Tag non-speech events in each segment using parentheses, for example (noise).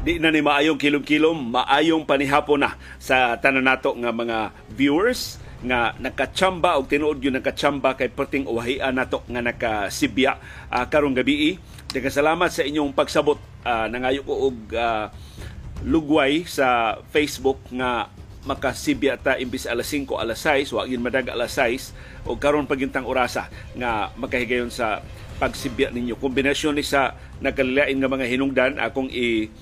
di na ni maayong kilom-kilom, maayong panihapon na sa tanan nato nga mga viewers nga nakachamba og tinuod yun nakachamba kay perting uwahian nato nga nakasibya uh, karong gabi. Daghang salamat sa inyong pagsabot. Uh, nangayo ko og uh, lugway sa Facebook nga makasibya ta imbis alas 5 alas 6 wa gyud madag alas 6 o karon pagintang orasa nga makahigayon sa pagsibya ninyo kombinasyon ni sa nagkalilain nga mga hinungdan akong i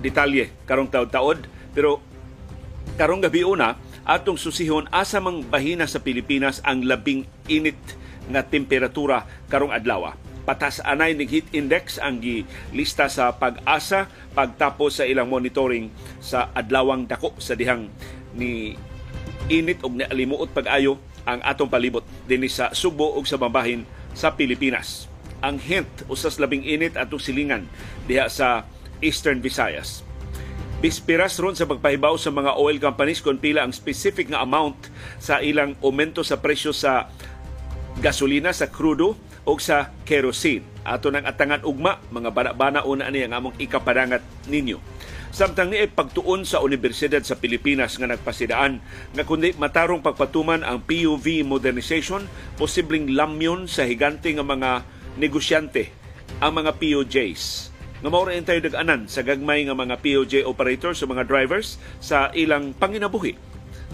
detalye karong taod-taod pero karong gabi una atong susihon asa mang bahina sa Pilipinas ang labing init nga temperatura karong adlaw patas anay ning heat index ang lista sa pag-asa pagtapos sa ilang monitoring sa adlawang dako sa dihang ni init og naalimuot pag-ayo ang atong palibot dinhi sa Subo ug sa mambahin sa Pilipinas. Ang hint usas labing init atong silingan diha sa Eastern Visayas. Bispiras ron sa pagpahibaw sa mga oil companies kung pila ang specific nga amount sa ilang aumento sa presyo sa gasolina sa krudo o sa kerosene. Ato nang atangan ugma, mga bana-bana una ni ang among ikapadangat ninyo. Samtang ni pagtuon sa Universidad sa Pilipinas nga nagpasidaan nga kundi matarong pagpatuman ang PUV modernization, posibleng lamyon sa higante nga mga negosyante ang mga POJs nga mao ra tayo dag-anan sa gagmay nga mga POJ operators sa mga drivers sa ilang panginabuhi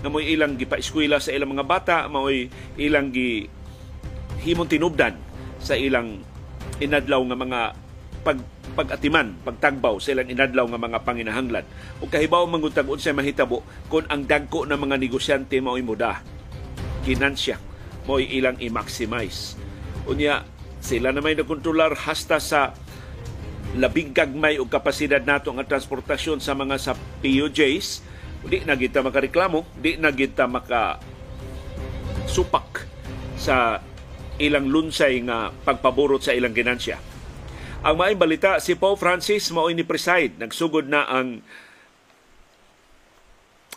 nga mo'y ilang gipa-eskwela sa ilang mga bata, mo'y ilang gi himong tinubdan sa ilang inadlaw nga mga pag pag-atiman, pagtagbaw sa ilang inadlaw nga mga panginahanglan. O kahibaw manguntag unsay mahitabo kung ang dagko ng mga negosyante mao'y muda. Kinansya mo'y ilang i-maximize. Unya, sila na may nakontrolar hasta sa labing gagmay og kapasidad nato nga transportasyon sa mga sa POJs, di na kita makareklamo, di na kita maka supak sa ilang lunsay nga pagpaborot sa ilang ginansya. Ang maayong balita, si Pope Francis mao ni preside. Nagsugod na ang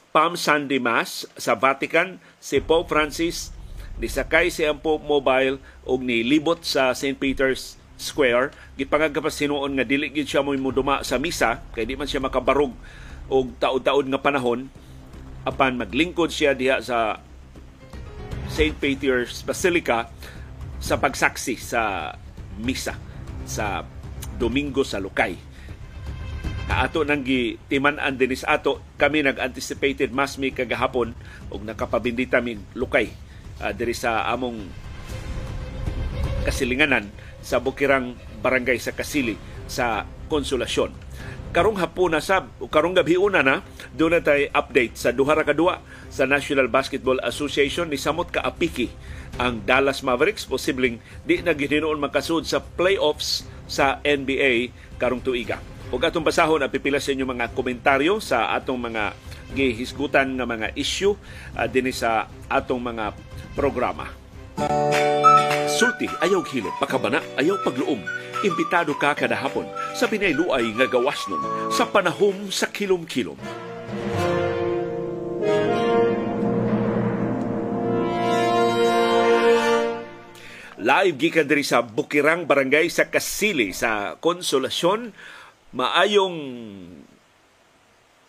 Palm Sunday Mass sa Vatican. Si Pope Francis nisakay si ang Pope Mobile og nilibot sa St. Peter's Square. Gipangagapas sinuon nga dili gid siya mo muduma sa misa kay di man siya makabarog og taod-taod nga panahon apan maglingkod siya diha sa St. Peter's Basilica sa pagsaksi sa misa sa Domingo sa Lukay. Ato nang gitiman-an dinis ato kami nag-anticipated mas mi kagahapon ug nakapabindita mi Lukay uh, diri sa among kasilinganan sa Bukirang Barangay sa Kasili sa Konsolasyon. Karong hapon na sab, karong gabi una na, doon na tayo update sa duha kadua sa National Basketball Association ni Samot Kaapiki ang Dallas Mavericks posibleng di na gihinoon makasud sa playoffs sa NBA karong tuiga. Ug atong basahon ang pipila sa inyo mga komentaryo sa atong mga gihisgutan nga mga issue uh, dinhi sa atong mga programa. Sulti ayaw hilot, pakabana ayaw pagluom. Imbitado ka kada hapon sa pinayluay nga gawas nun sa panahom sa kilom-kilom. Live gikan diri sa Bukirang Barangay sa Kasili sa Konsolasyon. Maayong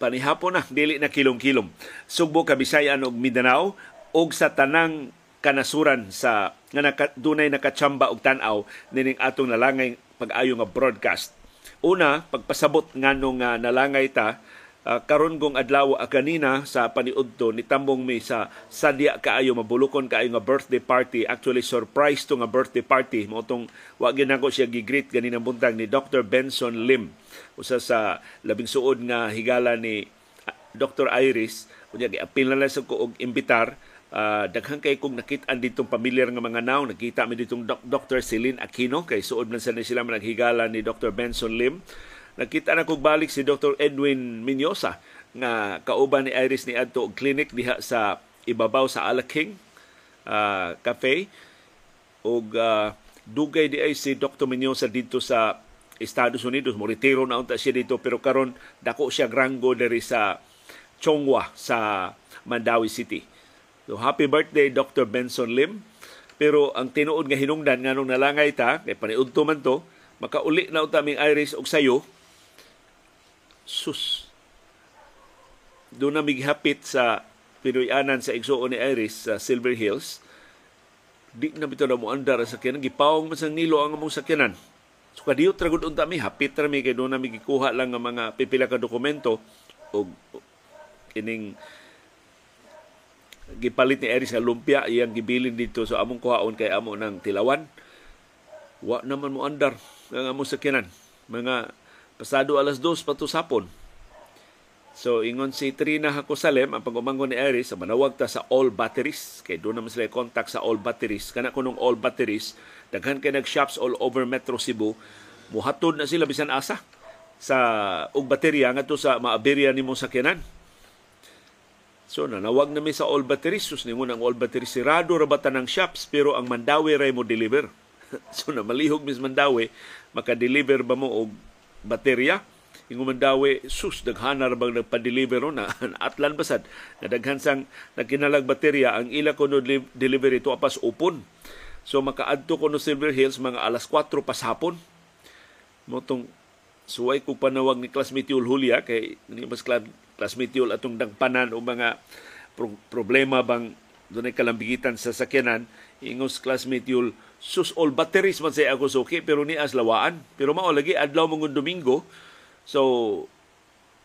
panihapon na dili na kilom-kilom. Sugbo Kabisayan ug Mindanao og sa tanang kanasuran sa nga naka, dunay nakachamba og tan-aw nining atong nalangay pag-ayo nga broadcast. Una, pagpasabot nganong nga nalangay ta uh, karon gong adlaw kanina sa paniudto ni tambong mi sa sadya kaayo mabulukon kaayo nga birthday party actually surprise to nga birthday party mo tong wa ginako siya gigreet ganina buntag ni Dr. Benson Lim usa sa labing suod nga higala ni ah, Dr. Iris unya giapil na lang sa ko og imbitar uh, daghang kay kung nakita ditong pamilyar nga mga naw nakita mi ditong Dr. Celine Aquino kay suod man sa sila naghigala ni Dr. Benson Lim Nakita na kog balik si Dr. Edwin Minyosa nga kauban ni Iris ni adto og clinic diha sa ibabaw sa Alaking uh, Cafe og uh, dugay di ay si Dr. Minyosa dito sa Estados Unidos mo retiro na unta siya dito pero karon dako siya grango diri sa Chongwa sa Mandawi City. So happy birthday Dr. Benson Lim. Pero ang tinuod nga hinungdan nganong nalangay ta kay paniudto man to makauli na unta ming Iris og sayo sus doon na mighapit sa Pinoyanan sa igsuon ni Iris sa Silver Hills di na bito na mo andar sa sakyanan gipawong man sang nilo ang among sakyanan so kadiyot ra gud unta mi hapit ra mi kay doon na mi gikuha lang ang mga pipila ka dokumento og kining gipalit ni Iris nga lumpia iyang gibilin dito. So among kuhaon kay amo ng tilawan. Wa naman mo andar ang among sakyanan mga pasado alas dos patusapon So ingon si Trina Hakusalem ang pagumangon ni Iris sa manawag ta sa all batteries. Kay doon naman sila contact sa all batteries. Kana kunong all batteries daghan kay nag shops all over Metro Cebu. Muhatod na sila bisan asa sa og baterya ngadto sa maaberya nimo sakyanan So nanawag na mi sa all batteries sus ningon ang all batteries sirado ra ng shops pero ang Mandawi ray mo deliver (laughs) so na malihog mis Mandawi maka-deliver ba mo og baterya Ingo mandawi sus daghana ra bang nagpa-deliver na (laughs) atlan basad na daghan sang nagkinalag baterya ang ila kuno delivery to apas upon. So makaadto ko no Silver Hills mga alas 4 pas hapon. Motong suway ko panawag ni classmate Yul Julia kay ni mas classmate Yul atong dangpanan o mga pro- problema bang dunay kalambigitan sa sakyanan ingos classmate Yul sus all batteries man say ako suki pero ni as lawaan pero mao lagi adlaw mong Domingo So,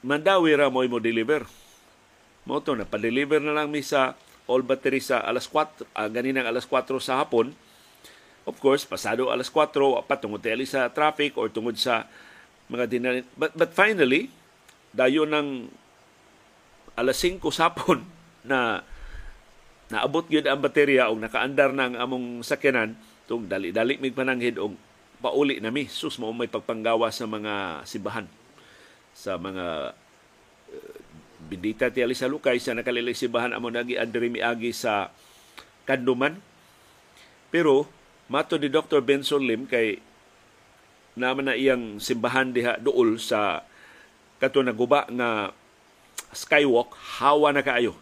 mandawi ra mo mo deliver. Mo to na pa-deliver na lang mi sa all battery sa alas 4, uh, ganinang alas 4 sa hapon. Of course, pasado alas 4, apat tungod sa traffic or tungod sa mga dinali. But, but finally, dayo ng alas 5 sapon (laughs) na naabot gyud ang baterya og nakaandar na ang among sakyanan tung dali-dali mig pananghid og pauli na mi sus mo may pagpanggawa sa mga sibahan sa mga uh, bindita ti sa Lukay sa nakalilisibahan amo nagi adri miagi sa Kanduman. Pero mato ni Dr. Benson Lim kay naman na iyang simbahan diha duol sa kato naguba nga skywalk hawa na kaayo.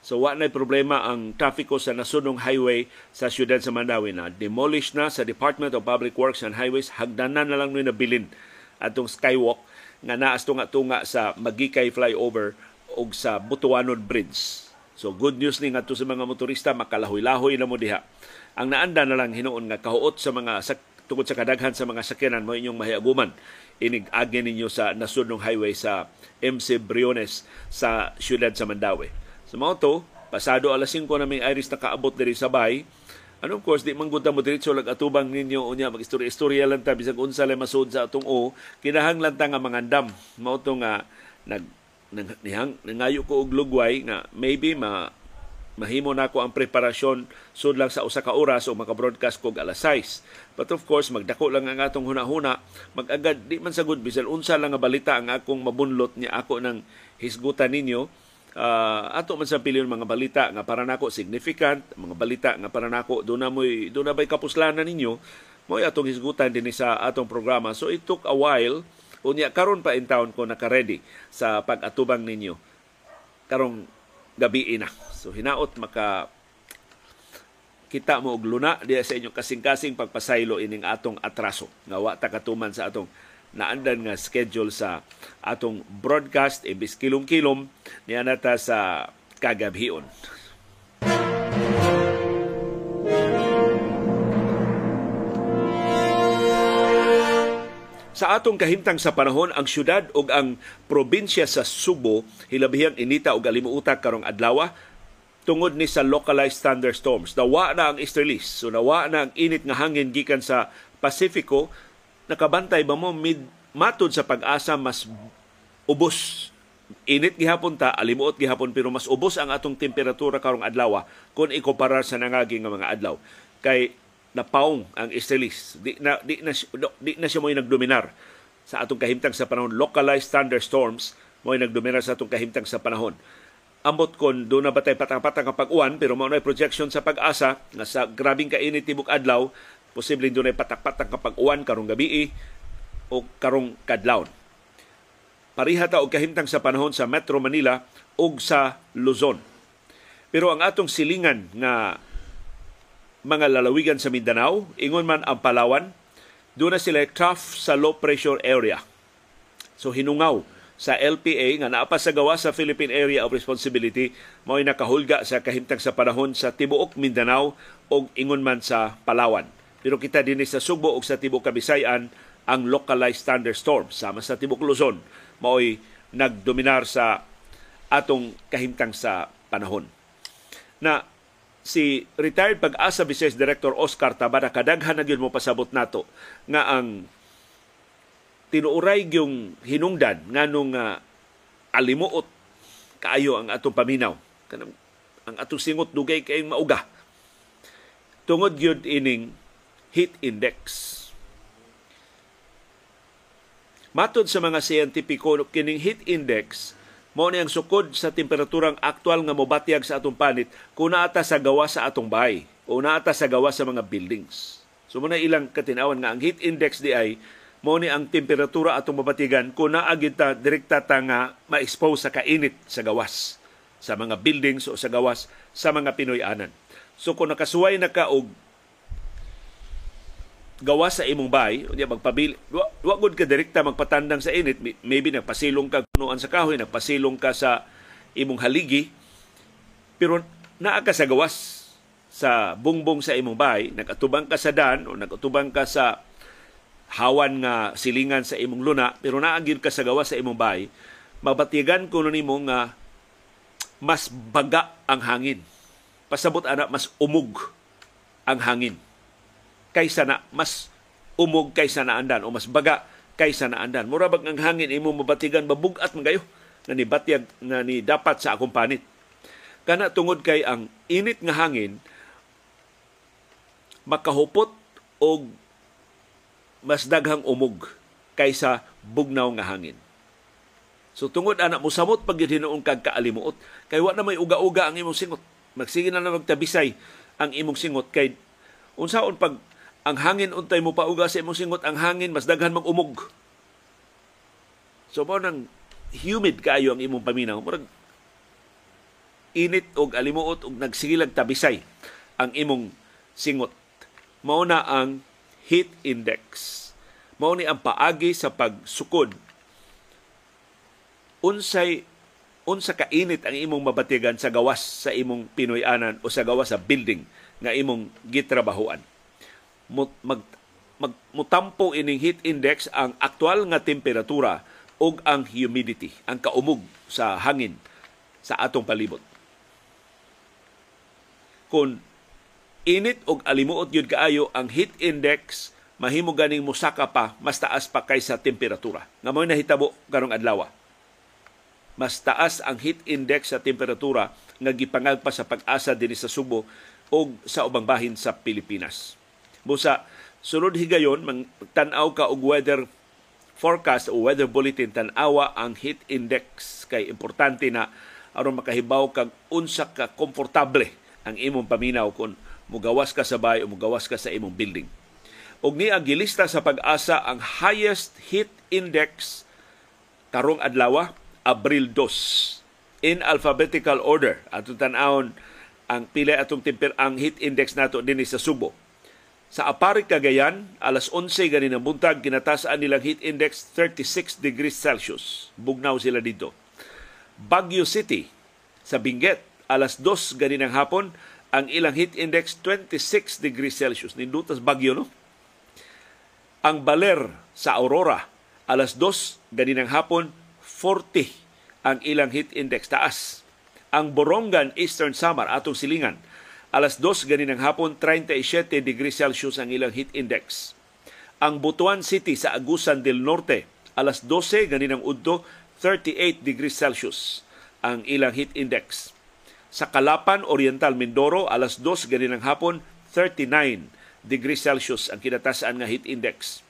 So wa na problema ang trafiko sa nasunong highway sa siyudad sa Mandawi na demolish na sa Department of Public Works and Highways hagdanan na lang ni nabilin atong skywalk nga naas tunga-tunga sa Magikay flyover o sa Butuanon Bridge. So good news ni ngadto sa mga motorista makalahoy-lahoy na mo diha. Ang naanda na lang hinuon nga kahuot sa mga sak tungod sa kadaghan sa mga sakyanan mo inyong mahiaguman inig agi ninyo sa nasudnong highway sa MC Briones sa siyudad sa Mandawi. Sa mga to, pasado alas 5 na may iris nakaabot diri sa bay, ano of course, di man gud mo diretso lag atubang ninyo unya magistorya-istorya lang ta bisag unsa lay masud sa atong o, kinahang lang ta nga mangandam. Mao to nga nag nihang nangayo ko og lugway nga maybe ma mahimo na ko ang preparasyon sud lang sa usa ka oras o maka-broadcast kog alas 6. But of course, magdako lang ang atong hunahuna, magagad di man sagud bisan unsa lang nga balita ang akong mabunlot niya ako ng hisgutan ninyo. Uh, ato man sa pilyon mga balita nga para nako significant, mga balita nga para nako do na moy do na bay kapuslanan ninyo? Mo atong hisgutan din sa atong programa. So it took a while. Unya karon pa in town ko naka-ready sa pag-atubang ninyo. Karong gabi na. So hinaot maka kita mo og luna diya sa inyong kasing-kasing pagpasaylo ining atong atraso nga wa ta katuman sa atong naandan nga schedule sa atong broadcast imbis kilom-kilom niya nata sa kagabhion. Sa atong kahimtang sa panahon, ang syudad ug ang probinsya sa Subo hilabihang inita ug alimuutak karong adlaw tungod ni sa localized thunderstorms. Nawa na ang easterlies. So nawa na ang init nga hangin gikan sa Pasifiko nakabantay ba mo mid matod sa pag-asa mas ubos init gihapon ta alimuot gihapon pero mas ubos ang atong temperatura karong adlaw kung ikumparar sa nangagi nga mga adlaw kay napaong ang Estelis di na di na, di na siya mo nagdominar sa atong kahimtang sa panahon localized thunderstorms mo nagdominar sa atong kahimtang sa panahon ambot kon do na batay patang-patang ang pag-uwan pero mao na projection sa pag-asa nga sa grabing kainit tibok adlaw posibleng dunay patak-patak kapag uwan karong gabi o karong kadlawon. Pariha ta og kahimtang sa panahon sa Metro Manila ug sa Luzon. Pero ang atong silingan nga mga lalawigan sa Mindanao, ingon man ang Palawan, doon na sila trough sa low pressure area. So hinungaw sa LPA nga naa sa gawa sa Philippine Area of Responsibility mao'y nakahulga sa kahimtang sa panahon sa tibuok Mindanao o ingon man sa Palawan. Pero kita dinhi sa Subo ug sa tibuok Kabisayan ang localized thunderstorm sama sa tibuok Luzon mao'y nagdominar sa atong kahimtang sa panahon. Na si retired pag-asa Vice Director Oscar Tabada kadaghan na gyud mo pasabot nato nga ang tinuuray yung hinungdan nganong uh, alimuot kaayo ang atong paminaw. Kanang ang atong singot dugay kay mauga. Tungod gyud ining heat index. Matod sa mga siyentipiko kining heat index mao ni ang sukod sa temperaturang aktual nga mobatyag sa atong panit kung naata sa gawa sa atong bahay o naata sa gawa sa mga buildings. So muna ilang katinawan nga ang heat index di ay mo ni ang temperatura atong mabatigan kung naagid ta direkta ta nga ma-expose sa kainit sa gawas sa mga buildings o sa gawas sa mga Pinoy-anan. So kung nakasuway na ka og gawas sa imong bahay, unya magpabil, wa, wa gud ka direkta magpatandang sa init, maybe nagpasilong ka kunuan sa kahoy, nagpasilong ka sa imong haligi, pero naa ka sa gawas sa bungbong sa imong bahay, nagatubang ka sa dan o nagatubang ka sa hawan nga silingan sa imong luna. Pero naagid ka sa gawa sa imong bahay. Mabatigan ko nimo nga mas baga ang hangin. Pasabot ana mas umog ang hangin kaysa na mas umog kaysa na andan o mas baga kaysa na andan mura bag ang hangin imo mabatigan mabugat man kayo na ni batyag na ni dapat sa akong panit kana tungod kay ang init nga hangin makahupot og mas daghang umog kaysa bugnaw nga hangin. So tungod ana mo samot pag hinuon kag kaalimuot kay wa na may uga-uga ang imong singot. Magsige na lang magtabisay ang imong singot kay unsaon pag ang hangin untay mo pauga sa imong singot ang hangin mas daghan mag-umog. So mo nang humid kayo ang imong paminaw. Murag init og alimuot og nagsigilag tabisay ang imong singot. Mao na ang heat index. Mao ni ang paagi sa pagsukod. Unsay unsa ka init ang imong mabatigan sa gawas sa imong Pinoy-anan o sa gawas sa building nga imong gitrabahuan. Mag, mag, mutampo ining heat index ang aktual nga temperatura ug ang humidity, ang kaumog sa hangin sa atong palibot. Kung init og alimuot yun kaayo ang heat index mahimo ganing musaka pa mas taas pa kaysa temperatura nga mo nahitabo karong adlaw mas taas ang heat index sa temperatura nga gipangagpa sa pag-asa dinhi sa Subo o sa ubang bahin sa Pilipinas. Busa sulod higayon tan-aw ka og weather forecast o weather bulletin tan-awa ang heat index kay importante na aron makahibaw kag unsa ka komportable ang imong paminaw kung mugawas ka sa bahay o mugawas ka sa imong building. Og ni ang gilista sa pag-asa ang highest heat index karong adlaw Abril 2 in alphabetical order atong tan-awon ang pila atong temper ang heat index nato dinhi sa Subo. Sa Aparik Cagayan, alas 11 gani ng buntag kinatasaan nilang heat index 36 degrees Celsius. Bugnaw sila dito. Baguio City sa Benguet, alas 2 gani ng hapon ang ilang heat index 26 degrees Celsius. Nindutas bagyo, no? Ang Baler sa Aurora, alas 2, ganinang hapon, 40 ang ilang heat index taas. Ang Borongan, Eastern Samar, atong silingan, alas 2, ganinang hapon, 37 degrees Celsius ang ilang heat index. Ang Butuan City sa Agusan del Norte, alas 12, ganinang udto, 38 degrees Celsius ang ilang heat index sa Kalapan, Oriental, Mindoro, alas 2 gani ng hapon, 39 degrees Celsius ang kinatasaan nga heat index.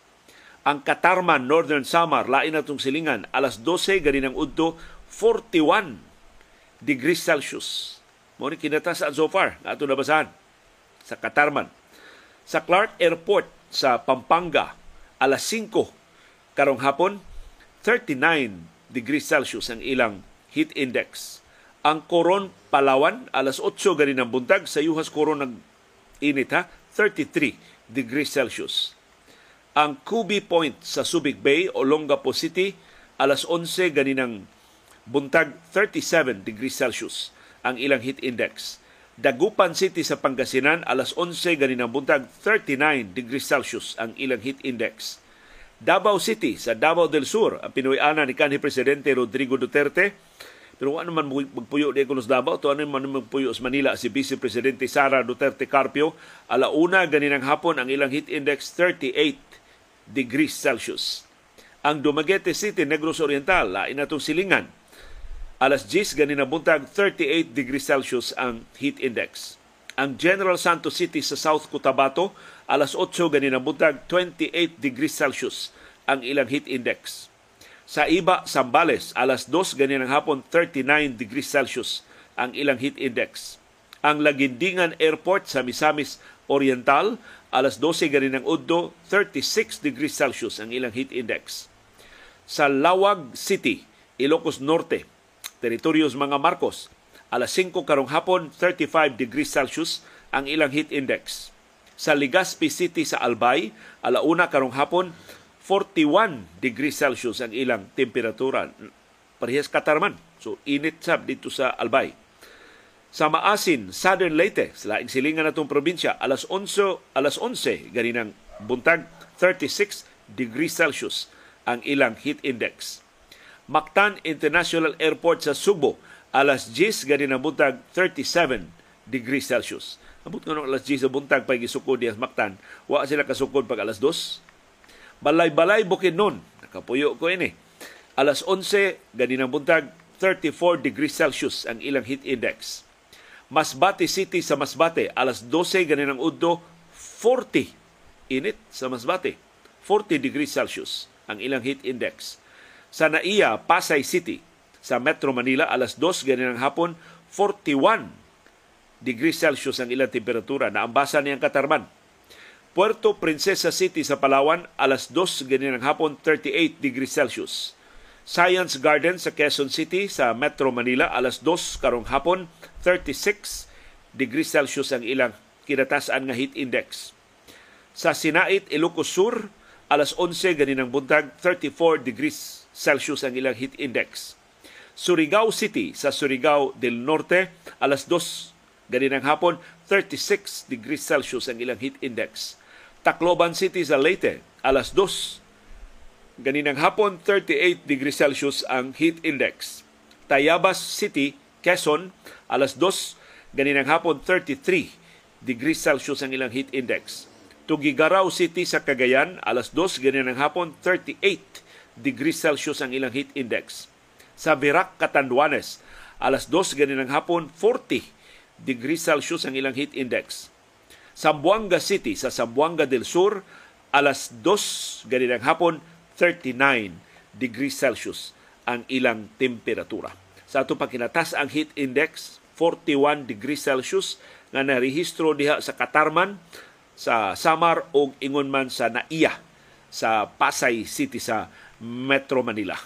Ang Katarman, Northern Samar, lain na silingan, alas 12 gani ng udto, 41 degrees Celsius. Mo ni kinatasaan so far na ato nabasahan sa Katarman. Sa Clark Airport sa Pampanga, alas 5 karong hapon, 39 degrees Celsius ang ilang heat index ang Coron, Palawan, alas 8 gani ng buntag. Sa Yuhas Coron nag init ha, 33 degrees Celsius. Ang Kubi Point sa Subic Bay, Olongapo City, alas 11 ganinang buntag 37 degrees Celsius ang ilang heat index. Dagupan City sa Pangasinan alas 11 ganinang buntag 39 degrees Celsius ang ilang heat index. Davao City sa Davao del Sur ang pinuy-ana ni kanhi presidente Rodrigo Duterte pero ano man magpuyo di kunos Davao to ano man magpuyo sa Manila si Vice Presidente Sara Duterte Carpio ala una ganinang hapon ang ilang heat index 38 degrees Celsius. Ang Dumaguete City, Negros Oriental, lain natong silingan alas 10 ganina buntag 38 degrees Celsius ang heat index. Ang General Santos City sa South Cotabato alas 8 ganina buntag 28 degrees Celsius ang ilang heat index. Sa Iba, Sambales, alas 2 ganinang hapon 39 degrees Celsius ang ilang heat index. Ang Lagindingan Airport sa Misamis Oriental, alas 12 ganinang udto 36 degrees Celsius ang ilang heat index. Sa Lawag City, Ilocos Norte, teritorios mga Marcos. Alas 5 karong hapon, 35 degrees Celsius ang ilang heat index. Sa Legazpi City sa Albay, alauna karong hapon, 41 degrees Celsius ang ilang temperatura. Parehas katarman. So, init sab dito sa Albay. Sa Maasin, Southern Leyte, sa laing silingan natong probinsya, alas 11, alas 11 ganinang buntag, 36 degrees Celsius ang ilang heat index. Mactan International Airport sa Subo, alas 10 gani na buntag 37 degrees Celsius. Abot nga alas 10 sa buntag pa gisukod diya Mactan, wa sila kasukod pag alas 2. Balay-balay bukid nun, nakapuyo ko ini. Alas 11 gani na buntag 34 degrees Celsius ang ilang heat index. Masbate City sa Masbate, alas 12 gani ng udto 40 init sa Masbate. 40 degrees Celsius ang ilang heat index. Sa Naiya, Pasay City, sa Metro Manila, alas 2 ganin ng hapon, 41 degrees Celsius ang ilang temperatura. Naambasa niyang katarman. Puerto Princesa City sa Palawan, alas 2 ganin ng hapon, 38 degrees Celsius. Science Garden sa Quezon City sa Metro Manila, alas 2 karong hapon, 36 degrees Celsius ang ilang kinatasan nga heat index. Sa Sinait, Ilocos Sur, alas 11 ganinang buntag, 34 degrees Celsius ang ilang heat index. Surigao City sa Surigao del Norte, alas 2 ganinang hapon, 36 degrees Celsius ang ilang heat index. Tacloban City sa Leyte, alas 2 ganinang hapon, 38 degrees Celsius ang heat index. Tayabas City, Quezon, alas 2 ganinang hapon, 33 degrees Celsius ang ilang heat index. Tugigaraw City sa Cagayan, alas 2 ganinang hapon, 38 degrees Celsius ang ilang heat index. Sa Virac, Catanduanes, alas 2 ganinang hapon, 40 degrees Celsius ang ilang heat index. Sa Buanga City, sa Sambuanga del Sur, alas 2 ganinang hapon, 39 degrees Celsius ang ilang temperatura. Sa ato pagkinatas ang heat index, 41 degrees Celsius nga narehistro diha sa Katarman, sa Samar o ingon man sa Naiya sa Pasay City sa Metro Manila.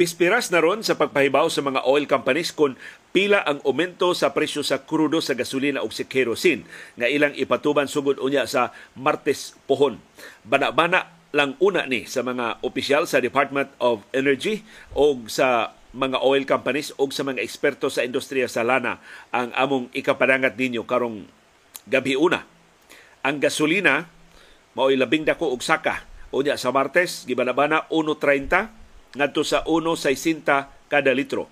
Bispiras na ron sa pagpahibaw sa mga oil companies kung pila ang aumento sa presyo sa krudo sa gasolina o sa kerosene nga ilang ipatuban sugod unya sa Martes pohon. Bana-bana lang una ni sa mga opisyal sa Department of Energy o sa mga oil companies o sa mga eksperto sa industriya sa lana ang among ikapadangat ninyo karong gabi una. Ang gasolina mao'y labing dako og saka unya sa Martes gibanabana 1.30 ngadto sa 1.60 kada litro.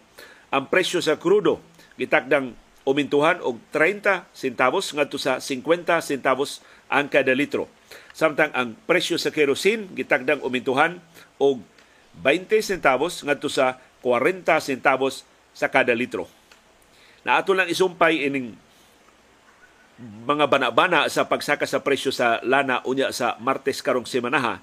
Ang presyo sa krudo gitakdang umintuhan og 30 centavos ngadto sa 50 centavos ang kada litro. Samtang ang presyo sa kerosene gitakdang umintuhan og 20 centavos ngadto sa 40 centavos sa kada litro. Na ato lang isumpay ining mga bana-bana sa pagsaka sa presyo sa lana unya sa Martes karong semanaha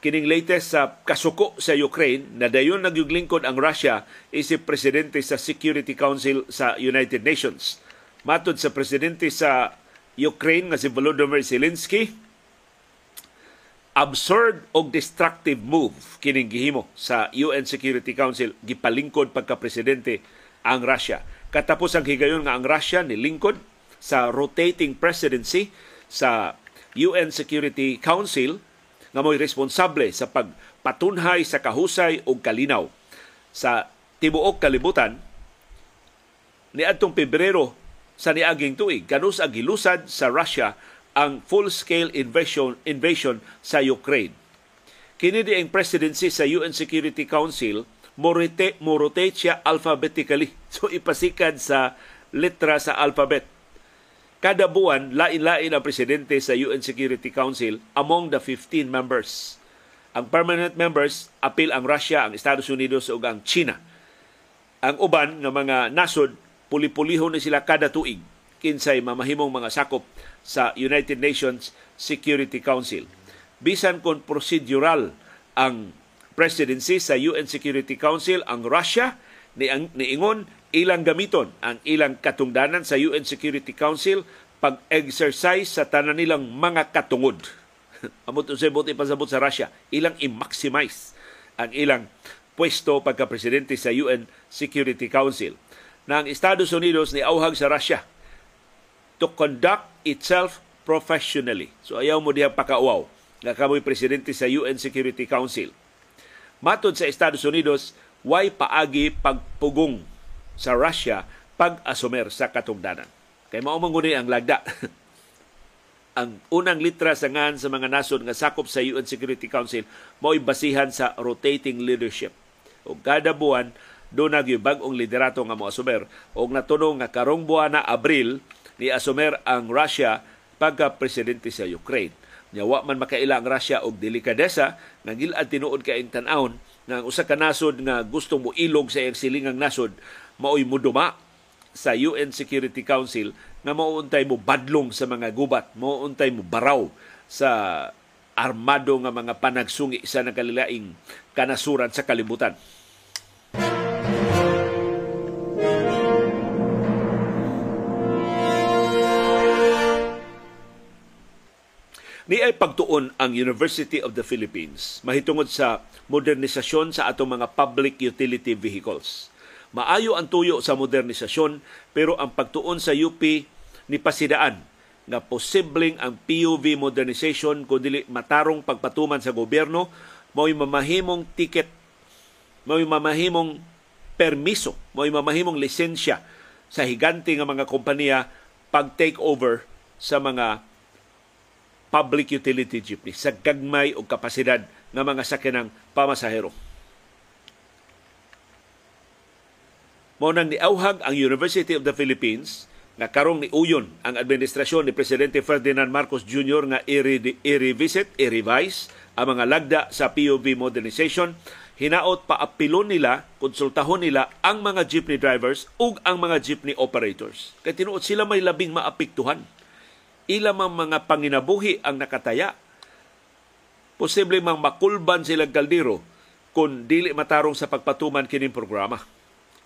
kining latest sa kasuko sa Ukraine na dayon nagyuglingkod ang Russia isip presidente sa Security Council sa United Nations. Matod sa presidente sa Ukraine nga si Volodymyr Zelensky, absurd o destructive move kining gihimo sa UN Security Council gipalingkod pagka presidente ang Russia. Katapos ang higayon nga ang Russia ni nilingkod sa rotating presidency sa UN Security Council nga mo'y responsable sa pagpatunhay sa kahusay o kalinaw sa tibuok kalibutan ni adtong Pebrero sa niaging tuig kanus ang gilusad sa Russia ang full-scale invasion invasion sa Ukraine. Kini di ang presidency sa UN Security Council morite rotate siya alphabetically. (laughs) So ipasikad sa letra sa alphabet. Kada buwan, lain-lain ang presidente sa UN Security Council among the 15 members. Ang permanent members, apil ang Russia, ang Estados Unidos ug ang China. Ang uban nga mga nasod, puli-puliho ni sila kada tuig kinsay mamahimong mga sakop sa United Nations Security Council. Bisan kon procedural ang presidency sa UN Security Council, ang Russia ni niingon ilang gamiton ang ilang katungdanan sa UN Security Council pag-exercise sa tanan nilang mga katungod. (laughs) Amot usay buti pasabot sa Russia, ilang i-maximize ang ilang pwesto pagka-presidente sa UN Security Council. Na ang Estados Unidos ni auhag sa Russia to conduct itself professionally. So ayaw mo diha pakauaw nga kamoy presidente sa UN Security Council. Matod sa Estados Unidos, way paagi pagpugong sa Russia pag-asumer sa katungdanan. Kay mao man ang lagda. (laughs) ang unang litra sa ngan sa mga nasod nga sakop sa UN Security Council mao'y basihan sa rotating leadership. O kada buwan do na bag-ong liderato nga mo asumer og natunog nga karong buwan na Abril ni asumer ang Russia pagka presidente sa Ukraine. Nya wa man makaila ang Russia og delikadesa nga gilad tinuod kay tan-awon nga usa ka nasod nga gusto mo ilog sa iyang silingang nasod maoy muduma sa UN Security Council nga mauuntay mo badlong sa mga gubat, mauuntay mo baraw sa armado nga mga panagsungi sa nakalilaing kanasuran sa kalibutan. Ni ay pagtuon ang University of the Philippines mahitungod sa modernisasyon sa atong mga public utility vehicles. Maayo ang tuyo sa modernisasyon pero ang pagtuon sa UP ni pasidaan nga posibleng ang PUV modernization kung dili matarong pagpatuman sa gobyerno mo'y mamahimong ticket mo'y mamahimong permiso mo'y mamahimong lisensya sa higante nga mga kompanya pag take over sa mga public utility jeepney sa gagmay o kapasidad ng mga sakinang pamasahero. Mao nang niauhag ang University of the Philippines nga karong ni uyon ang administrasyon ni Presidente Ferdinand Marcos Jr. nga i-revisit, i-revise ang mga lagda sa POV modernization hinaot pa apilon nila, konsultahon nila ang mga jeepney drivers ug ang mga jeepney operators. Kay tinuod sila may labing maapektuhan ila mang mga panginabuhi ang nakataya. Posible mang makulban sila kaldero kung dili matarong sa pagpatuman kining programa.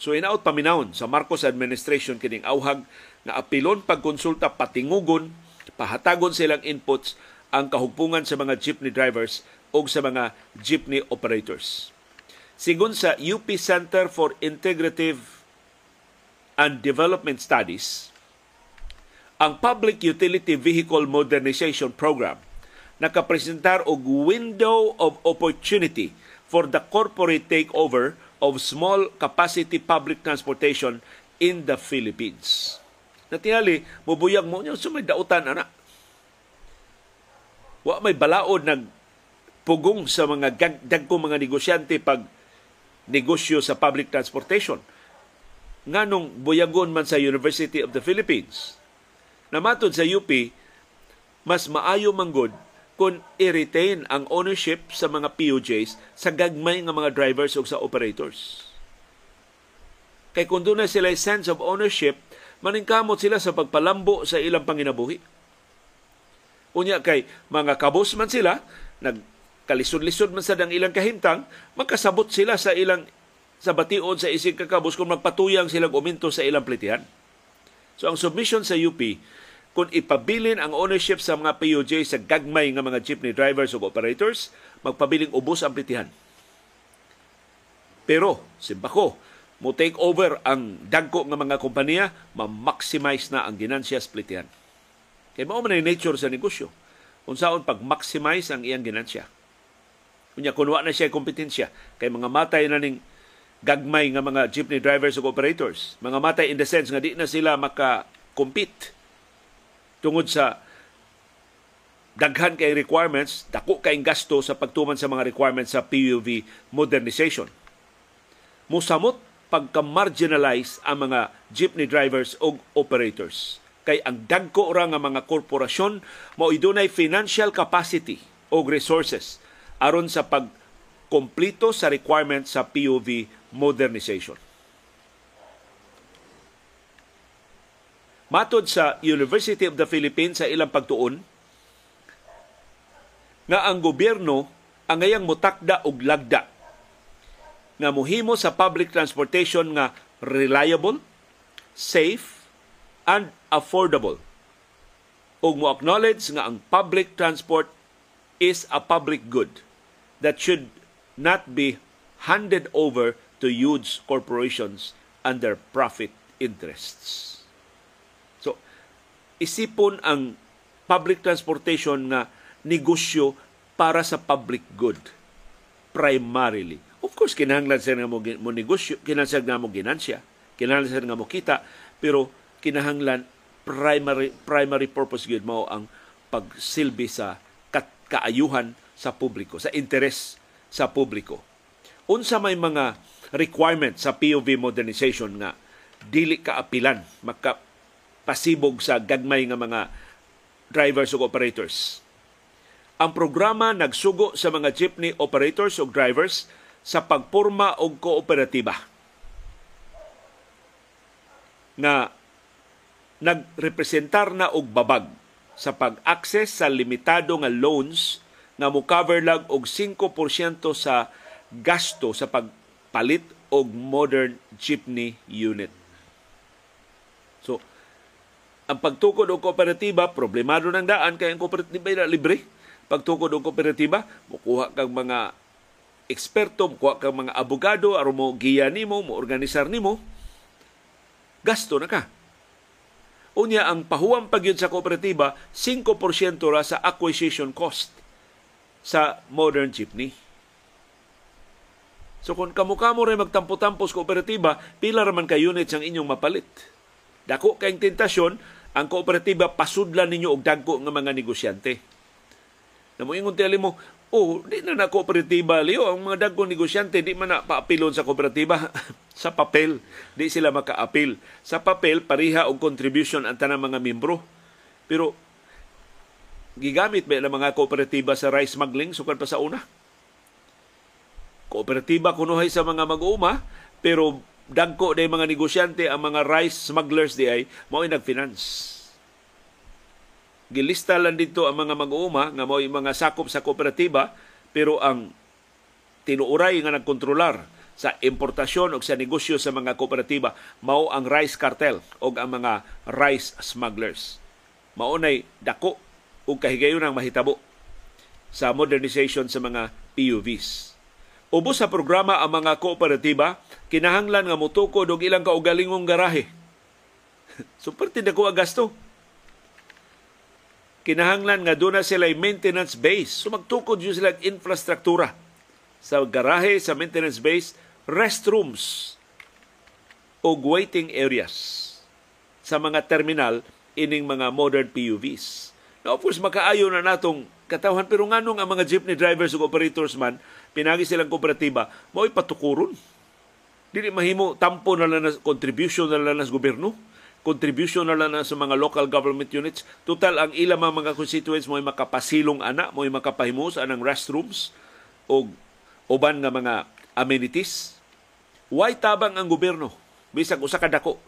So inaot paminawon sa Marcos administration kining auhag na apilon pagkonsulta patingugon, pahatagon silang inputs ang kahugpungan sa mga jeepney drivers o sa mga jeepney operators. Sigun sa UP Center for Integrative and Development Studies, ang Public Utility Vehicle Modernization Program nakapresentar og window of opportunity for the corporate takeover of small capacity public transportation in the Philippines. Natingali, mubuyag mo niyo sumay dautan ana. Wa may balaod nag pugong sa mga dagkong mga negosyante pag negosyo sa public transportation. Nganong buyagon man sa University of the Philippines, na matod sa UP, mas maayo manggod kung i-retain ang ownership sa mga POJs sa gagmay nga mga drivers o sa operators. Kay kung doon na sila sense of ownership, maningkamot sila sa pagpalambo sa ilang panginabuhi. Unya kay mga kabos man sila, nagkalisod-lisod man sa ilang kahimtang, magkasabot sila sa ilang sa bation sa isig kakabos kung magpatuyang silang uminto sa ilang plitihan. So ang submission sa UP, kung ipabilin ang ownership sa mga POJ sa gagmay nga mga jeepney drivers o operators, magpabiling ubos ang plitihan. Pero, simbako, mo take over ang dagko nga mga kompanya, ma-maximize na ang ginansya splitian. Kay mao man nature sa negosyo. Unsaon pag-maximize ang iyang ginansya. Unya kunwa na siya kompetensya kay mga matay na ning gagmay nga mga jeepney drivers ug operators. Mga matay in the sense nga di na sila maka-compete tungod sa daghan kay requirements, dako kay gasto sa pagtuman sa mga requirements sa PUV modernization. Musamot pagka-marginalize ang mga jeepney drivers o operators. Kay ang dagko ra nga mga korporasyon mao idunay financial capacity o resources aron sa pag sa requirements sa POV modernization. Matod sa University of the Philippines sa ilang pagtuon nga ang gobyerno ang ngayang mutakda og lagda nga muhimo sa public transportation nga reliable, safe, and affordable. Ug mo acknowledge nga ang public transport is a public good that should not be handed over to huge corporations and their profit interests. So, isipon ang public transportation nga negosyo para sa public good primarily Of course, kinahanglan siya nga mo, mo negosyo, kinahanglan nga mo ginansya, kinahanglan siya nga mo kita, pero kinahanglan primary primary purpose gyud mao ang pagsilbi sa ka- kaayuhan sa publiko, sa interes sa publiko. Unsa may mga requirement sa POV modernization nga dili kaapilan maka pasibog sa gagmay nga mga drivers ug operators. Ang programa nagsugo sa mga jeepney operators ug drivers sa pagporma og kooperatiba na nagrepresentar na og babag sa pag-access sa limitado nga loans nga mo cover lang og 5% sa gasto sa pagpalit og modern jeepney unit. So, ang pagtukod og kooperatiba, problemado ng daan kay ang kooperatiba libre. Pagtukod og kooperatiba, mukuha kang mga eksperto, kuha kang mga abogado, aron mo giya nimo, mo organisar nimo, gasto na ka. Unya ang pahuwang pagyud sa kooperatiba, 5% ra sa acquisition cost sa modern jeepney. So kung kamo-kamo rin magtampo-tampo sa kooperatiba, pila raman ka units ang inyong mapalit. Dako kayong tentasyon, ang kooperatiba pasudlan ninyo og dagko nga mga negosyante. Namuingon tiyali mo, oh, di na na kooperatiba, Leo. Ang mga dagkong negosyante, di man na paapilon sa kooperatiba. (laughs) sa papel, di sila makaapil. Sa papel, pariha og contribution ang tanang mga membro. Pero, gigamit ba ng mga kooperatiba sa rice smuggling sukad pa sa una? Kooperatiba kunuhay sa mga mag-uuma, pero dagko day mga negosyante ang mga rice smugglers di ay mao nag-finance gilista lang dito ang mga mag-uuma nga mao mga sakop sa kooperatiba pero ang tinuuray nga nagkontrolar sa importasyon o sa negosyo sa mga kooperatiba mao ang rice cartel o ang mga rice smugglers. Maunay dako ug kahigayon ang mahitabo sa modernization sa mga PUVs. Ubos sa programa ang mga kooperatiba, kinahanglan nga mutukod og ilang kaugalingong garahe. (laughs) Super dako ang gasto kinahanglan nga doon na sila maintenance base. So magtukod yun sila infrastruktura sa garahe, sa maintenance base, restrooms o waiting areas sa mga terminal ining mga modern PUVs. Now, of course, makaayo na natong katawhan pero nganong ang mga jeepney drivers ug operators man pinagi silang kooperatiba mao patukuron dili mahimo tampo na lang contribution na lang sa gobyerno contribution na lang sa mga local government units. Total, ang ilang mga constituents mo makapasilong ana, mo makapahimus anang restrooms o uban nga mga amenities. Why tabang ang gobyerno? Bisag usa ka dako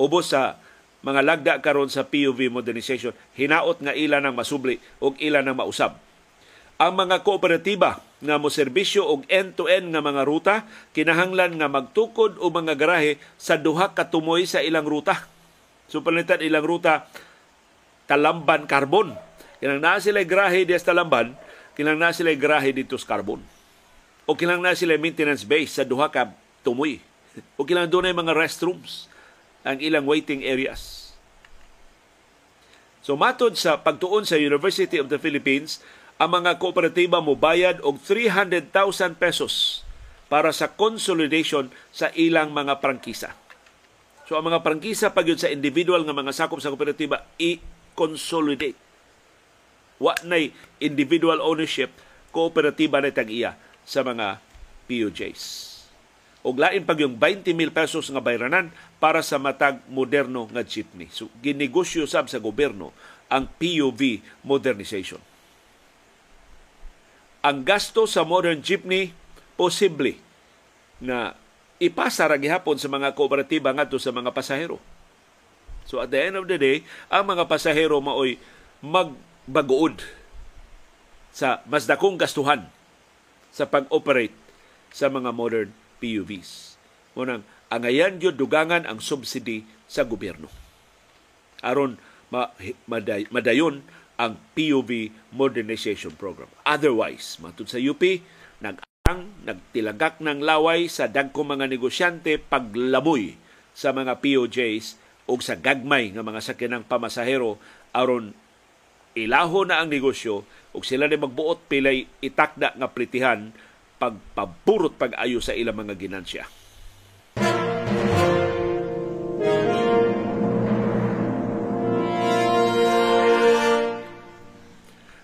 ubos sa mga lagda karon sa POV modernization, hinaot nga ila nang masubli o ila nang mausab. Ang mga kooperatiba nga mo serbisyo og end-to-end nga mga ruta kinahanglan nga magtukod o mga garahe sa duha ka tumoy sa ilang ruta So palitan ilang ruta Talamban Carbon. Kinang na sila grahe di sa Talamban, kinang na sila grahe dito sa Carbon. O kinang na sila maintenance base sa duha ka tumoy. O kailangan doon mga restrooms ang ilang waiting areas. So matod sa pagtuon sa University of the Philippines, ang mga kooperatiba mo bayad og 300,000 pesos para sa consolidation sa ilang mga prangkisa. So ang mga prangkisa pag sa individual nga mga sakop sa kooperatiba i-consolidate. Wa nay individual ownership, kooperatiba na tag-iya sa mga POJs. Og lain pag yung 20 mil pesos nga bayranan para sa matag moderno nga jeepney. So ginegosyo sab sa gobyerno ang POV modernization. Ang gasto sa modern jeepney posible na ipasa ra gihapon sa mga kooperatiba ngadto sa mga pasahero. So at the end of the day, ang mga pasahero maoy magbaguod sa mas dakong gastuhan sa pag-operate sa mga modern PUVs. Munang angayan gyud dugangan ang subsidy sa gobyerno. Aron ma, maday, madayon ang PUV modernization program. Otherwise, matud sa UP, nag nagtilagak ng laway sa dagko mga negosyante paglaboy sa mga POJs o sa gagmay nga mga sakinang pamasahero aron ilaho na ang negosyo ug sila ni magbuot pilay itakda nga pritihan pagpaburot pag-ayo sa ilang mga ginansya.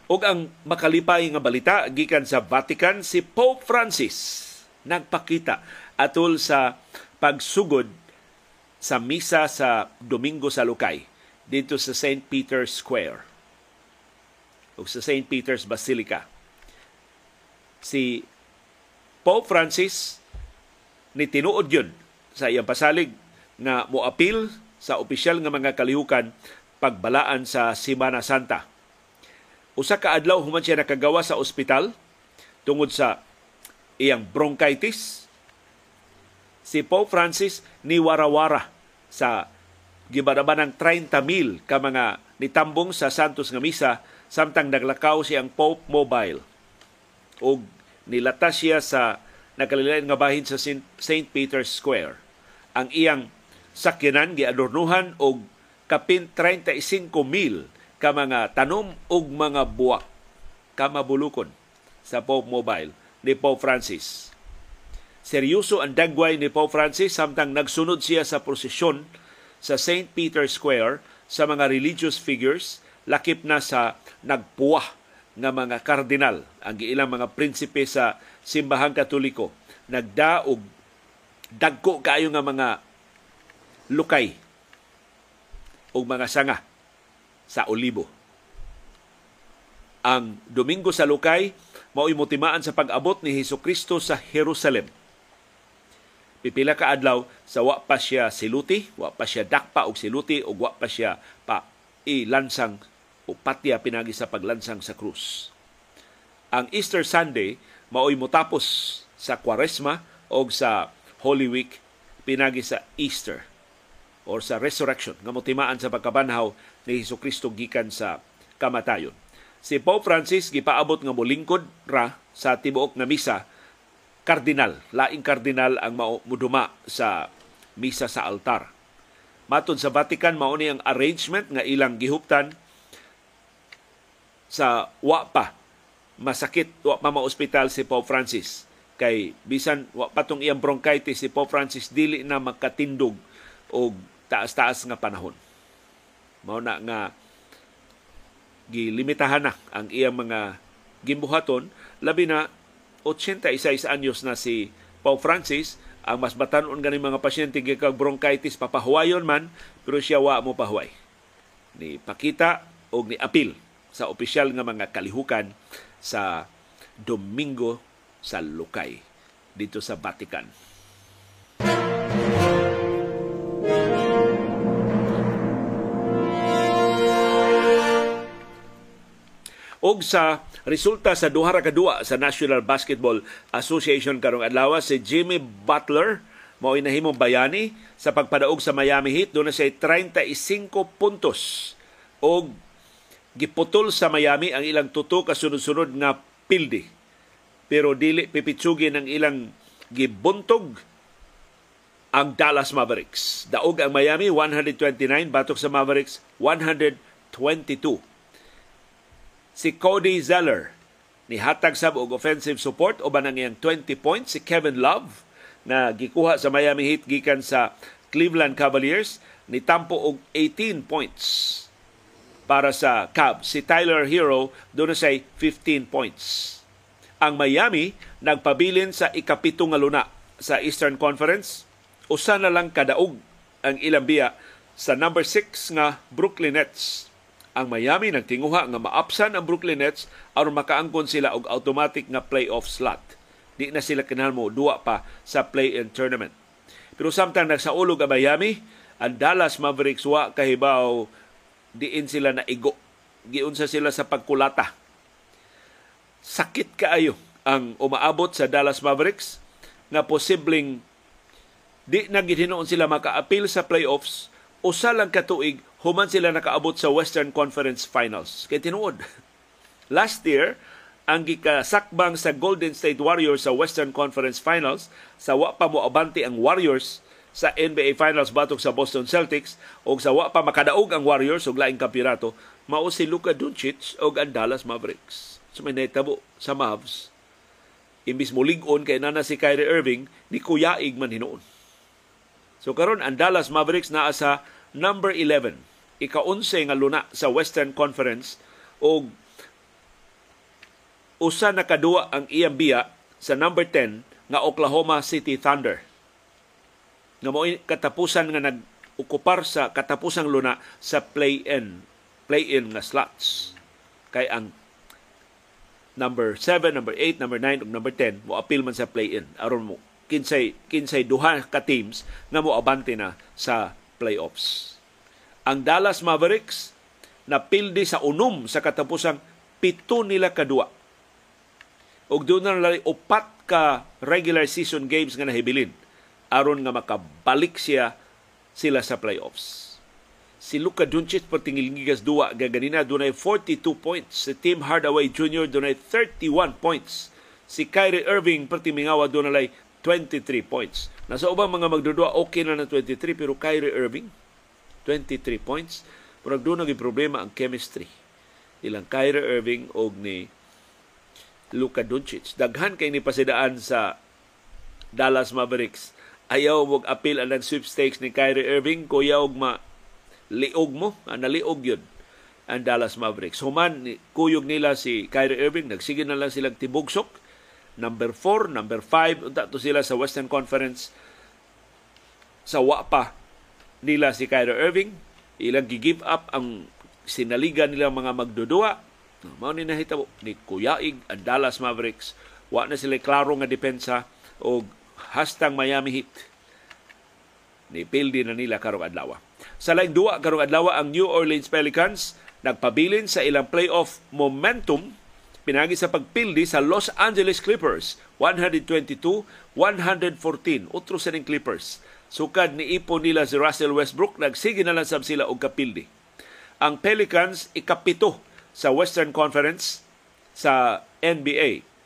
Og ang makalipay nga balita gikan sa Vatican si Pope Francis nagpakita atol sa pagsugod sa misa sa Domingo sa Lukay dito sa St. Peter's Square o sa St. Peter's Basilica. Si Pope Francis ni tinuod yun sa iyang pasalig na moapil sa opisyal nga mga kalihukan pagbalaan sa Semana Santa Usa ka adlaw human siya nakagawa sa ospital tungod sa iyang bronchitis. Si Pope Francis ni warawara sa gibadaba ng 30,000 ka mga nitambong sa Santos nga misa samtang naglakaw siyang Pope Mobile. O nilata siya sa nakalilain nga bahin sa St. Peter's Square. Ang iyang sakyanan giadornuhan og kapin 35,000 ka mga tanom ug mga buwak kamabulukon sa Pope Mobile ni Pope Francis. Seryoso ang dagway ni Pope Francis samtang nagsunod siya sa prosesyon sa St. Peter's Square sa mga religious figures lakip na sa nagpuwah nga mga kardinal ang ilang mga prinsipe sa simbahang katoliko nagdaog dagko kayo nga mga lukay o mga sanga sa Olibo. Ang Domingo sa Lukay mao'y motimaan sa pag-abot ni Hesus Kristo sa Jerusalem. Pipila ka adlaw sa wa pa siya siluti, wa pa siya dakpa og siluti ug wa pa siya pa ilansang o patya pinagi sa paglansang sa krus. Ang Easter Sunday mao'y motapos sa Kwaresma o sa Holy Week pinagi sa Easter or sa resurrection nga motimaan sa pagkabanhaw ni Hesus Kristo gikan sa kamatayon. Si Pope Francis gipaabot nga molingkod ra sa tibuok nga misa kardinal, laing kardinal ang muduma sa misa sa altar. Matod sa Vatican mao ni ang arrangement nga ilang gihuptan sa wa pa masakit wa pa ma-ospital si Pope Francis kay bisan wa patong iyang bronchitis si Pope Francis dili na makatindog og taas-taas nga panahon. Mao na nga gilimitahan na ang iyang mga gimbuhaton labi na 86 anyos na si Pope Francis. Ang mas batanon ganing mga pasyente kag bronchitis papahuwayon man pero siya wa mo pahuway. Ni pakita og ni apil sa opisyal nga mga kalihukan sa Domingo sa Lukay dito sa Vatican. Og sa resulta sa duha ra kadua sa National Basketball Association karong adlaw si Jimmy Butler mao nahimong bayani sa pagpadaog sa Miami Heat doon na siya 35 puntos og giputol sa Miami ang ilang tuto kasunod-sunod nga pildi pero dili pipitsugin ang ilang gibuntog ang Dallas Mavericks. Daog ang Miami 129 batok sa Mavericks 122. Si Cody Zeller ni hatag sab og offensive support uban ang iyang 20 points si Kevin Love na gikuha sa Miami Heat gikan sa Cleveland Cavaliers ni tampo og 18 points para sa Cavs. Si Tyler Hero doon say 15 points. Ang Miami nagpabilin sa ikapito nga luna sa Eastern Conference usa na lang kadaog ang ilang biya sa number 6 nga Brooklyn Nets. Ang Miami nagtinguha nga maapsan ang Brooklyn Nets aron makaangkon sila og automatic nga playoff slot. Di na sila kinahanglan mo duwa pa sa play-in tournament. Pero samtang nagsaulog ang Miami, ang Dallas Mavericks wa kahibaw diin sila na igo. Giunsa sila sa pagkulata. Sakit kaayo ang umaabot sa Dallas Mavericks nga posibleng di na gihinoon sila maka-appeal sa playoffs usa lang katuig human sila nakaabot sa Western Conference Finals. Kay tinuod. (laughs) Last year, ang gikasakbang sa Golden State Warriors sa Western Conference Finals sa wa pa mo abante ang Warriors sa NBA Finals batok sa Boston Celtics o sa wa pa makadaog ang Warriors og laing kampeonato mao si Luka Doncic og ang Dallas Mavericks. So may naitabo sa Mavs. Imbis mo ligon kay nana si Kyrie Irving, ni kuyaig man hinuon. So karon ang Dallas Mavericks naa sa number 11, ika-11 nga luna sa Western Conference o usa na kadua ang iyang biya sa number 10 nga Oklahoma City Thunder. Nga mo katapusan nga nag-ukupar sa katapusang luna sa play-in, play-in nga slots. Kay ang number 7, number 8, number 9 ug number 10 mo appeal man sa play-in aron mo kinsay kinsay duha ka teams nga mo abante na sa playoffs. Ang Dallas Mavericks na pildi sa unom sa katapusang pito nila kadua. Og doon na nalay upat ka regular season games nga nahibilin aron nga makabalik siya sila sa playoffs. Si Luka Doncic pertingilngigas duwa gaganina dunay 42 points. Si Tim Hardaway Jr. dunay 31 points. Si Kyrie Irving pertimingawa dunay 23 points. Nasa ubang mga magdudua, okay na ng 23, pero Kyrie Irving, 23 points. Pero doon naging problema ang chemistry. Ilang Kyrie Irving o ni Luka Doncic. Daghan kay ni pasidaan sa Dallas Mavericks. Ayaw mong appeal ang sweepstakes ni Kyrie Irving. Kuya og ma liog mo. Ah, naliog yun ang Dallas Mavericks. Human, kuyog nila si Kyrie Irving. Nagsige na lang silang tibugsok number 4, number 5, unta to sila sa Western Conference sa wa pa nila si Kyrie Irving. Ilang gi-give up ang sinaligan nila mga magdudua. Mao ni nahitabo ni Kuyaig ang Dallas Mavericks. Wa na sila klaro nga depensa o hastang Miami Heat. Ni pildi na nila karong adlaw. Sa laing duwa karong adlaw ang New Orleans Pelicans nagpabilin sa ilang playoff momentum pinagi sa pagpildi sa Los Angeles Clippers 122-114 utro sa Clippers. Sukad ni ipo nila si Russell Westbrook nagsige na lang sab sila og kapildi. Ang Pelicans ikapito sa Western Conference sa NBA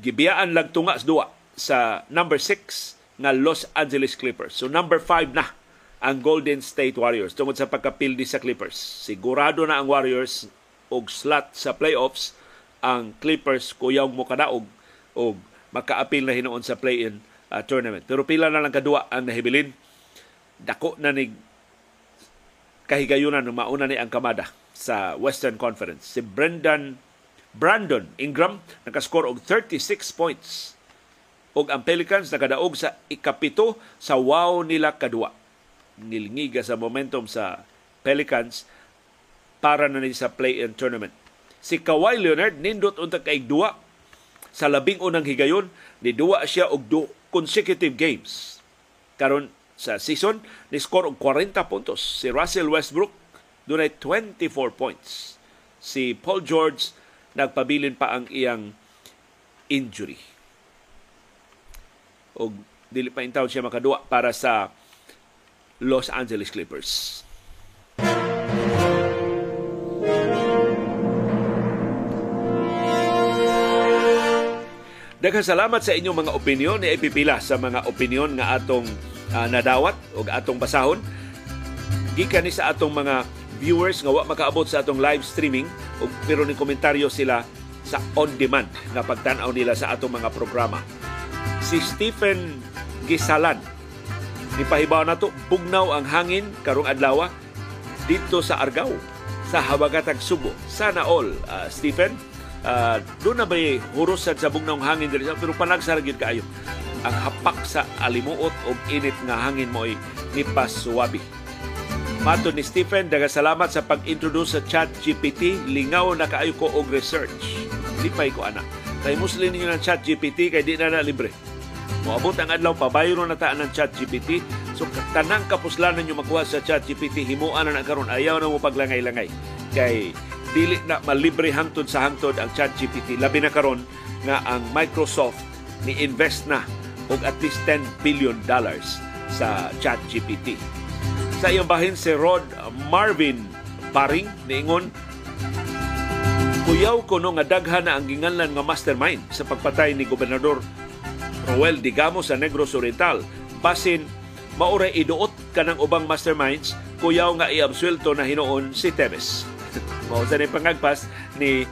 gibiyaan lang tunga sa duwa sa number 6 nga Los Angeles Clippers. So number 5 na ang Golden State Warriors tungod sa pagkapildi sa Clippers. Sigurado na ang Warriors og slot sa playoffs ang Clippers kuyaw mo kadaog og makaapil na hinuon sa play-in uh, tournament. Pero pila na lang kadua ang nahibilin. Dako na ni kahigayunan ng mauna ni ang kamada sa Western Conference. Si Brendan Brandon Ingram nakascore og 36 points. Og ang Pelicans nakadaog sa ikapito sa wow nila kadua. Nilngiga sa momentum sa Pelicans para na ni sa play-in tournament. Si Kawhi Leonard nindot unta kay duwa sa labing unang higayon ni duwa siya og do consecutive games. Karon sa season ni score og 40 puntos. Si Russell Westbrook dunay 24 points. Si Paul George nagpabilin pa ang iyang injury. Og dili pa intaw siya makadua para sa Los Angeles Clippers. Daghang salamat sa inyong mga opinion ni ipipila sa mga opinion nga atong uh, nadawat o atong basahon. Gikan ni sa atong mga viewers nga wa makaabot sa atong live streaming o pero ni komentaryo sila sa on demand nga pagtan-aw nila sa atong mga programa. Si Stephen Gisalan ni pahibaw nato bugnaw ang hangin karong adlaw dito sa Argao sa habagatang Subo. Sana all, uh, Stephen, uh, doon na ba'y hurusan sa bugnaw hangin diri pero panagsaragid kaayo. Ang hapak sa alimuot o init nga hangin mo ay suwabi Mato ni Stephen, daga salamat sa pag-introduce sa chat GPT. Lingaw na kaayo ko og research. Lipay ko ana. Kay muslim ninyo ng chat GPT kay di na na libre. Moabot ang adlaw pabayro na taan ng chat GPT. So tanang kapuslanan nyo makuha sa chat GPT himuan na karon ayaw na mo paglangay-langay. Kay dili na malibre hangtod sa hangtod ang chat GPT. Labi na karon nga ang Microsoft ni invest na og at least 10 billion dollars sa chat GPT sa iyang bahin si Rod Marvin Paring niingon Kuyaw ko no nga daghan na ang ginganlan nga mastermind sa pagpatay ni Gobernador Roel Digamo sa Negros Oriental. Basin maura iduot kanang ubang masterminds kuyaw nga iabsuelto na hinuon si Tebes. (laughs) Mao sa pangagpas ni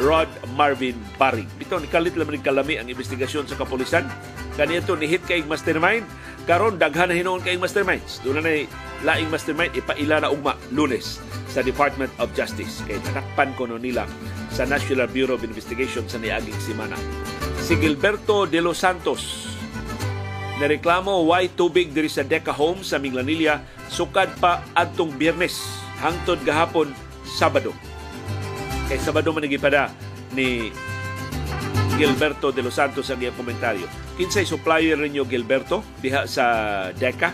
Rod Marvin Paring. Bito ni kalit lamang kalami ang investigasyon sa kapulisan. Kaniya ni hit kay mastermind karon daghan na hinuon kay masterminds. Doon na laing mastermind ipaila na ugma lunes sa Department of Justice kay nakakpan ko no nila sa National Bureau of Investigation sa niaging semana. Si Gilberto de los Santos nareklamo why tubig diri sa Deca Home sa Minglanilla sukad pa adtong Biyernes hangtod gahapon Sabado. Kay Sabado man nagipada ni Gilberto de los Santos ang iyang komentaryo. Kinsay supplier ninyo Gilberto diha sa Deca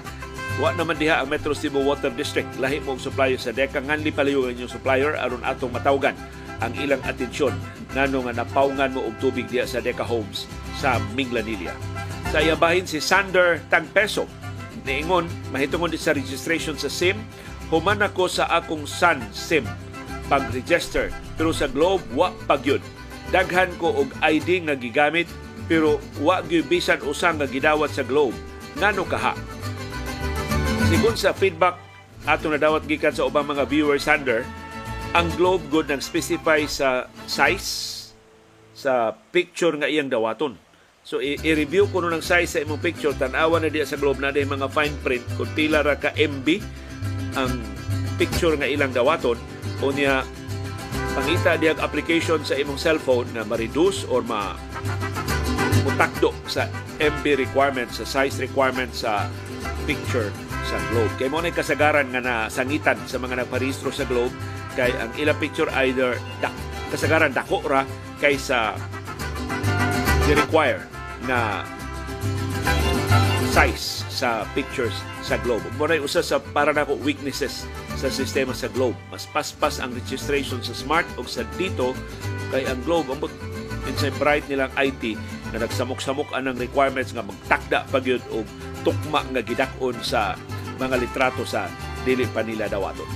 Wa naman diha ang Metro Cebu Water District. Lahi mong supplier sa DECA. Nganli palayo ang inyong supplier aron atong matawgan ang ilang atensyon ngano nga napawngan mo og tubig diha sa DECA Homes sa Minglanilla. Sa iyabahin si Sander Tangpeso niingon mahitungod sa registration sa SIM human ako sa akong Sun SIM pag-register pero sa Globe wa pagyud daghan ko og ID nga gigamit pero wa gyud bisan usa nga gidawat sa Globe. Ngano kaha Sigun sa feedback ato na dawat gikan sa ubang mga viewers under, ang Globe good nang specify sa size sa picture nga iyang dawaton. So i-review ko no ng size sa imong picture. Tan-awa na diya sa Globe na mga fine print. Kung pila ra ka MB ang picture nga ilang dawaton o niya pangita diya application sa imong cellphone na ma-reduce or ma mutakdo sa MB requirement sa size requirement sa picture sa Globe. Kay mo na kasagaran nga nasangitan sa mga nagparehistro sa Globe kay ang ilang picture either dak, kasagaran dako ra kaysa di-require na size sa pictures sa Globe. Mo na usa sa para nako weaknesses sa sistema sa Globe. Mas paspas ang registration sa Smart o sa dito kay ang Globe ang insay bright nilang IT na nagsamok-samok anang requirements nga magtakda pagyud og tukma nga gidakon sa mga litrato sa dili pa nila dawaton.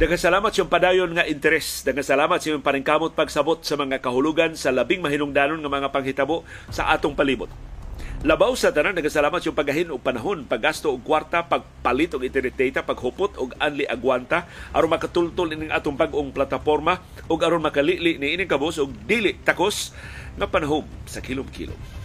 Daghang salamat sa padayon nga interes. Daghang salamat sa iyong paningkamot pagsabot sa mga kahulugan sa labing mahinungdanon nga mga panghitabo sa atong palibot. Labaw sa tanan nagasalamat yung pagahin og panahon, paggasto og kwarta, pagpalit og internet data, paghupot og anli agwanta aron makatultol ining atong bag-ong plataporma ug aron makalili ni ining kabos og dili takos nga panahon sa kilom-kilom.